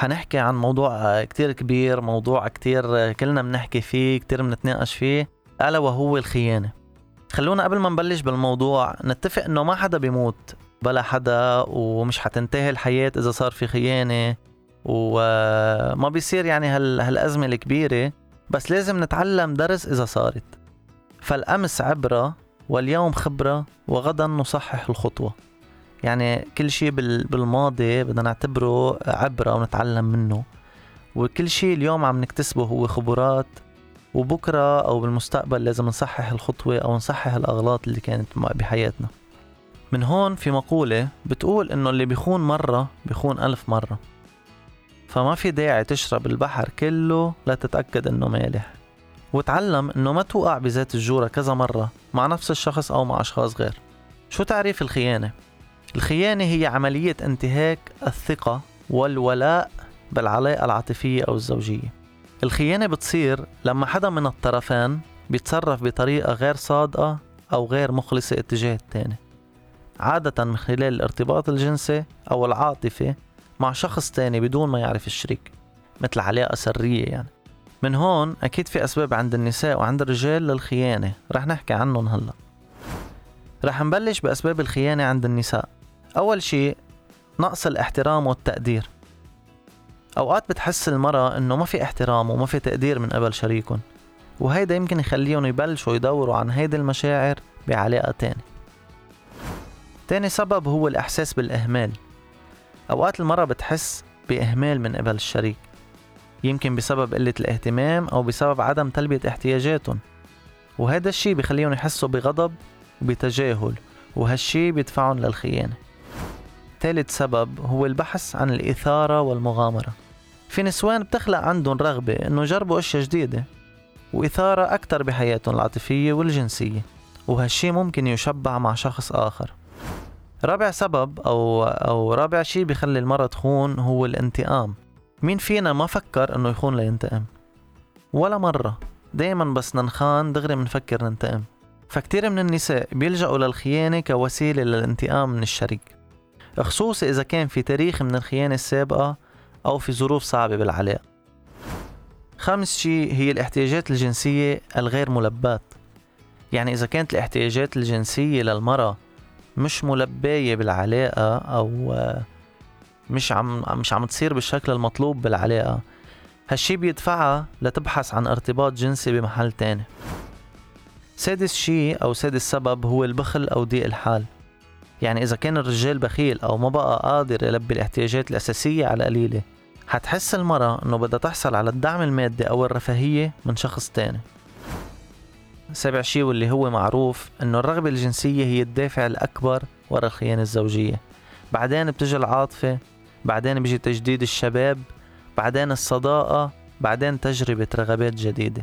حنحكي عن موضوع كتير كبير موضوع كتير كلنا بنحكي فيه كتير بنتناقش فيه ألا وهو الخيانة. خلونا قبل ما نبلش بالموضوع نتفق إنه ما حدا بيموت بلا حدا ومش حتنتهي الحياة إذا صار في خيانة وما بيصير يعني هال... هالأزمة الكبيرة بس لازم نتعلم درس إذا صارت. فالأمس عبرة واليوم خبرة وغدا نصحح الخطوة. يعني كل شيء بالماضي بدنا نعتبره عبرة ونتعلم منه. وكل شيء اليوم عم نكتسبه هو خبرات وبكرة أو بالمستقبل لازم نصحح الخطوة أو نصحح الأغلاط اللي كانت بحياتنا. من هون في مقولة بتقول إنه اللي بيخون مرة بيخون ألف مرة. فما في داعي تشرب البحر كله لتتأكد إنه مالح. وتعلم إنه ما توقع بذات الجورة كذا مرة مع نفس الشخص أو مع أشخاص غير. شو تعريف الخيانة؟ الخيانة هي عملية انتهاك الثقة والولاء بالعلاقة العاطفية أو الزوجية. الخيانة بتصير لما حدا من الطرفين بيتصرف بطريقة غير صادقة أو غير مخلصة اتجاه التاني. عادة من خلال الارتباط الجنسي أو العاطفي مع شخص تاني بدون ما يعرف الشريك مثل علاقة سرية يعني. من هون أكيد في أسباب عند النساء وعند الرجال للخيانة رح نحكي عنهم هلأ. رح نبلش بأسباب الخيانة عند النساء. أول شيء نقص الاحترام والتقدير. أوقات بتحس المرأة إنه ما في احترام وما في تقدير من قبل شريكهم وهيدا يمكن يخليهم يبلشوا يدوروا عن هيدي المشاعر بعلاقة تاني تاني سبب هو الإحساس بالإهمال. أوقات المرأة بتحس بإهمال من قبل الشريك يمكن بسبب قلة الاهتمام أو بسبب عدم تلبية احتياجاتهم وهذا الشي بخليهم يحسوا بغضب وبتجاهل وهالشي بيدفعهم للخيانة. ثالث سبب هو البحث عن الإثارة والمغامرة. في نسوان بتخلق عندهم رغبة إنه يجربوا أشياء جديدة وإثارة أكتر بحياتهم العاطفية والجنسية وهالشي ممكن يشبع مع شخص آخر. رابع سبب أو أو رابع شيء بيخلي المرأة تخون هو الانتقام. مين فينا ما فكر إنه يخون لينتقم؟ ولا مرة. دايما بس ننخان دغري منفكر ننتقم. فكتير من النساء بيلجأوا للخيانة كوسيلة للانتقام من الشريك خصوصي إذا كان في تاريخ من الخيانة السابقة أو في ظروف صعبة بالعلاقة. خامس شيء هي الاحتياجات الجنسية الغير ملبات يعني إذا كانت الاحتياجات الجنسية للمرأة مش ملباية بالعلاقة أو مش عم مش عم تصير بالشكل المطلوب بالعلاقة هالشي بيدفعها لتبحث عن ارتباط جنسي بمحل تاني. سادس شيء أو سادس سبب هو البخل أو ضيق الحال. يعني إذا كان الرجال بخيل أو ما بقى قادر يلبي الاحتياجات الأساسية على القليلة حتحس المرأة إنه بدها تحصل على الدعم المادي أو الرفاهية من شخص تاني. سابع شيء واللي هو معروف إنه الرغبة الجنسية هي الدافع الأكبر ورا الخيانة الزوجية. بعدين بتجي العاطفة بعدين بيجي تجديد الشباب بعدين الصداقة بعدين تجربة رغبات جديدة.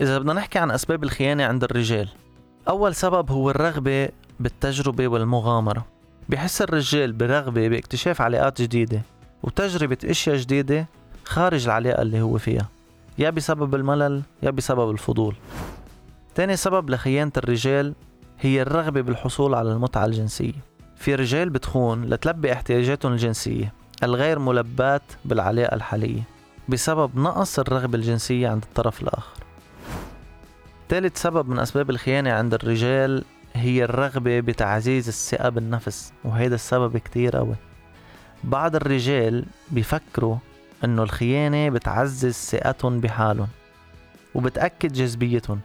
إذا بدنا نحكي عن أسباب الخيانة عند الرجال أول سبب هو الرغبة بالتجربة والمغامرة. بحس الرجال برغبة باكتشاف علاقات جديدة وتجربة أشياء جديدة خارج العلاقة اللي هو فيها يا بسبب الملل يا بسبب الفضول. تاني سبب لخيانة الرجال هي الرغبة بالحصول على المتعة الجنسية. في رجال بتخون لتلبي احتياجاتهم الجنسية الغير ملبات بالعلاقة الحالية بسبب نقص الرغبة الجنسية عند الطرف الآخر. ثالث سبب من أسباب الخيانة عند الرجال هي الرغبة بتعزيز الثقة بالنفس وهيدا السبب كتير قوي بعض الرجال بيفكروا إنه الخيانة بتعزز ثقتهم بحالهم وبتأكد جاذبيتهم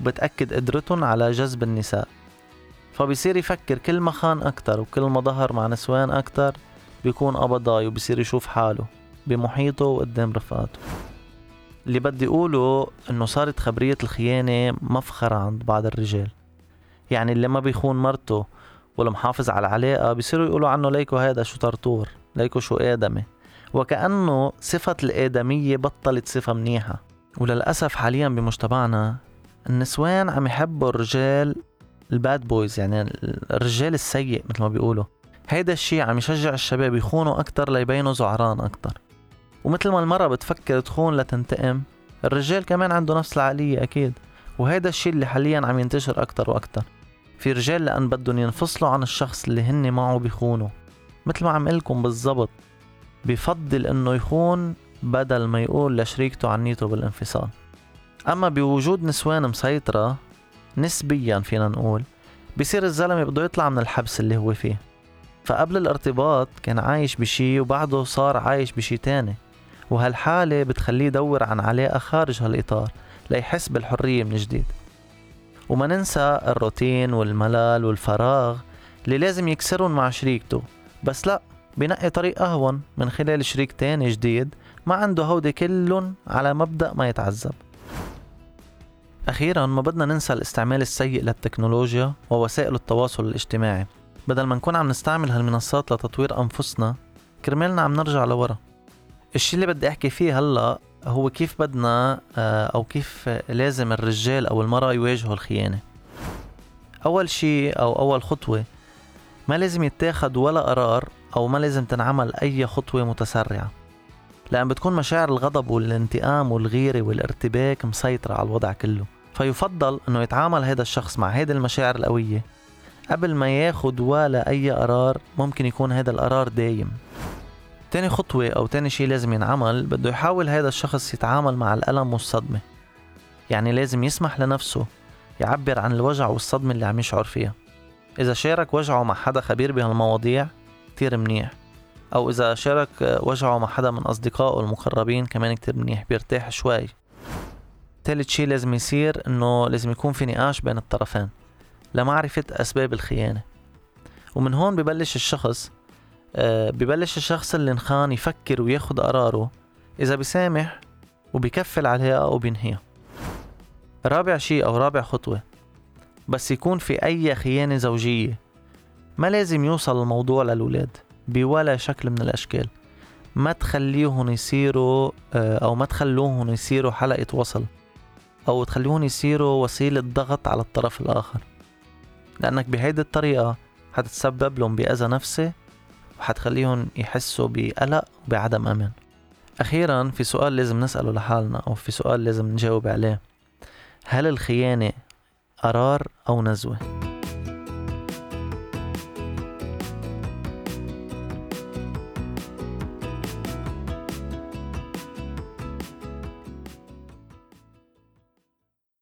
وبتأكد قدرتهم على جذب النساء. فبيصير يفكر كل ما خان أكتر وكل ما ظهر مع نسوان أكتر بيكون قبضاي وبصير يشوف حاله بمحيطه وقدام رفقاته. اللي بدي أقوله إنه صارت خبرية الخيانة مفخرة عند بعض الرجال. يعني اللي ما بيخون مرته والمحافظ على العلاقة بيصيروا يقولوا عنه ليكو هذا شو طرطور ليكو شو آدمي. وكأنه صفة الآدمية بطلت صفة منيحة. وللأسف حاليا بمجتمعنا النسوان عم يحبوا الرجال ال bad boys يعني الرجال السيء مثل ما بيقولوا. هيدا الشيء عم يشجع الشباب يخونوا أكتر ليبينوا زعران أكتر. ومثل ما المرأة بتفكر تخون لتنتقم الرجال كمان عنده نفس العقلية أكيد. وهيدا الشيء اللي حاليا عم ينتشر أكتر وأكتر. في رجال لأن بدهم ينفصلوا عن الشخص اللي هن معه بيخونوا. مثل ما عم قلكم بالضبط بفضل إنه يخون بدل ما يقول لشريكته عنيته بالانفصال. أما بوجود نسوان مسيطرة نسبيا فينا نقول بصير الزلمة بده يطلع من الحبس اللي هو فيه. فقبل الارتباط كان عايش بشي وبعده صار عايش بشي تاني. وهالحالة بتخليه يدور عن علاقة خارج هالإطار ليحس بالحرية من جديد. وما ننسى الروتين والملل والفراغ اللي لازم يكسرهم مع شريكته. بس لا بنقي طريق أهون من خلال شريك تاني جديد ما عنده هودي كلهم على مبدأ ما يتعذب. أخيرا ما بدنا ننسى الاستعمال السيء للتكنولوجيا ووسائل التواصل الاجتماعي. بدل ما نكون عم نستعمل هالمنصات لتطوير أنفسنا كرمالنا عم نرجع لورا. الشي اللي بدي أحكي فيه هلأ هو كيف بدنا آه، أو كيف لازم الرجال أو المرأة يواجهوا الخيانة. أول شي أو أول خطوة ما لازم يتاخد ولا قرار أو ما لازم تنعمل أي خطوة متسرعة. لأن بتكون مشاعر الغضب والانتقام والغيرة والارتباك مسيطرة على الوضع كله. فيفضل أنه يتعامل هذا الشخص مع هذه المشاعر القوية. قبل ما ياخد ولا أي قرار ممكن يكون هذا القرار دايم. تاني خطوة أو تاني شي لازم ينعمل بده يحاول هذا الشخص يتعامل مع الألم والصدمة. يعني لازم يسمح لنفسه يعبر عن الوجع والصدمة اللي عم يشعر فيها. إذا شارك وجعه مع حدا خبير بهالمواضيع كتير منيح. أو إذا شارك وجعه مع حدا من أصدقائه المقربين كمان كتير منيح بيرتاح شوي. تالت شي لازم يصير إنه لازم يكون في نقاش بين الطرفين لمعرفة أسباب الخيانة. ومن هون ببلش الشخص ببلش الشخص اللي انخان يفكر وياخد قراره إذا بيسامح وبيكفل عليها أو بينهيها. رابع شي أو رابع خطوة بس يكون في أي خيانة زوجية. ما لازم يوصل الموضوع للولاد بولا شكل من الأشكال. ما تخليهم يصيروا آه، أو ما تخلوهم يصيروا حلقة وصل أو تخليهم يصيروا وسيلة ضغط على الطرف الآخر. لأنك بهيدي الطريقة حتتسبب لهم بأذى نفسي وحتخليهم يحسوا بقلق وبعدم أمان أخيرا في سؤال لازم نسأله لحالنا أو في سؤال لازم نجاوب عليه هل الخيانة قرار أو نزوة؟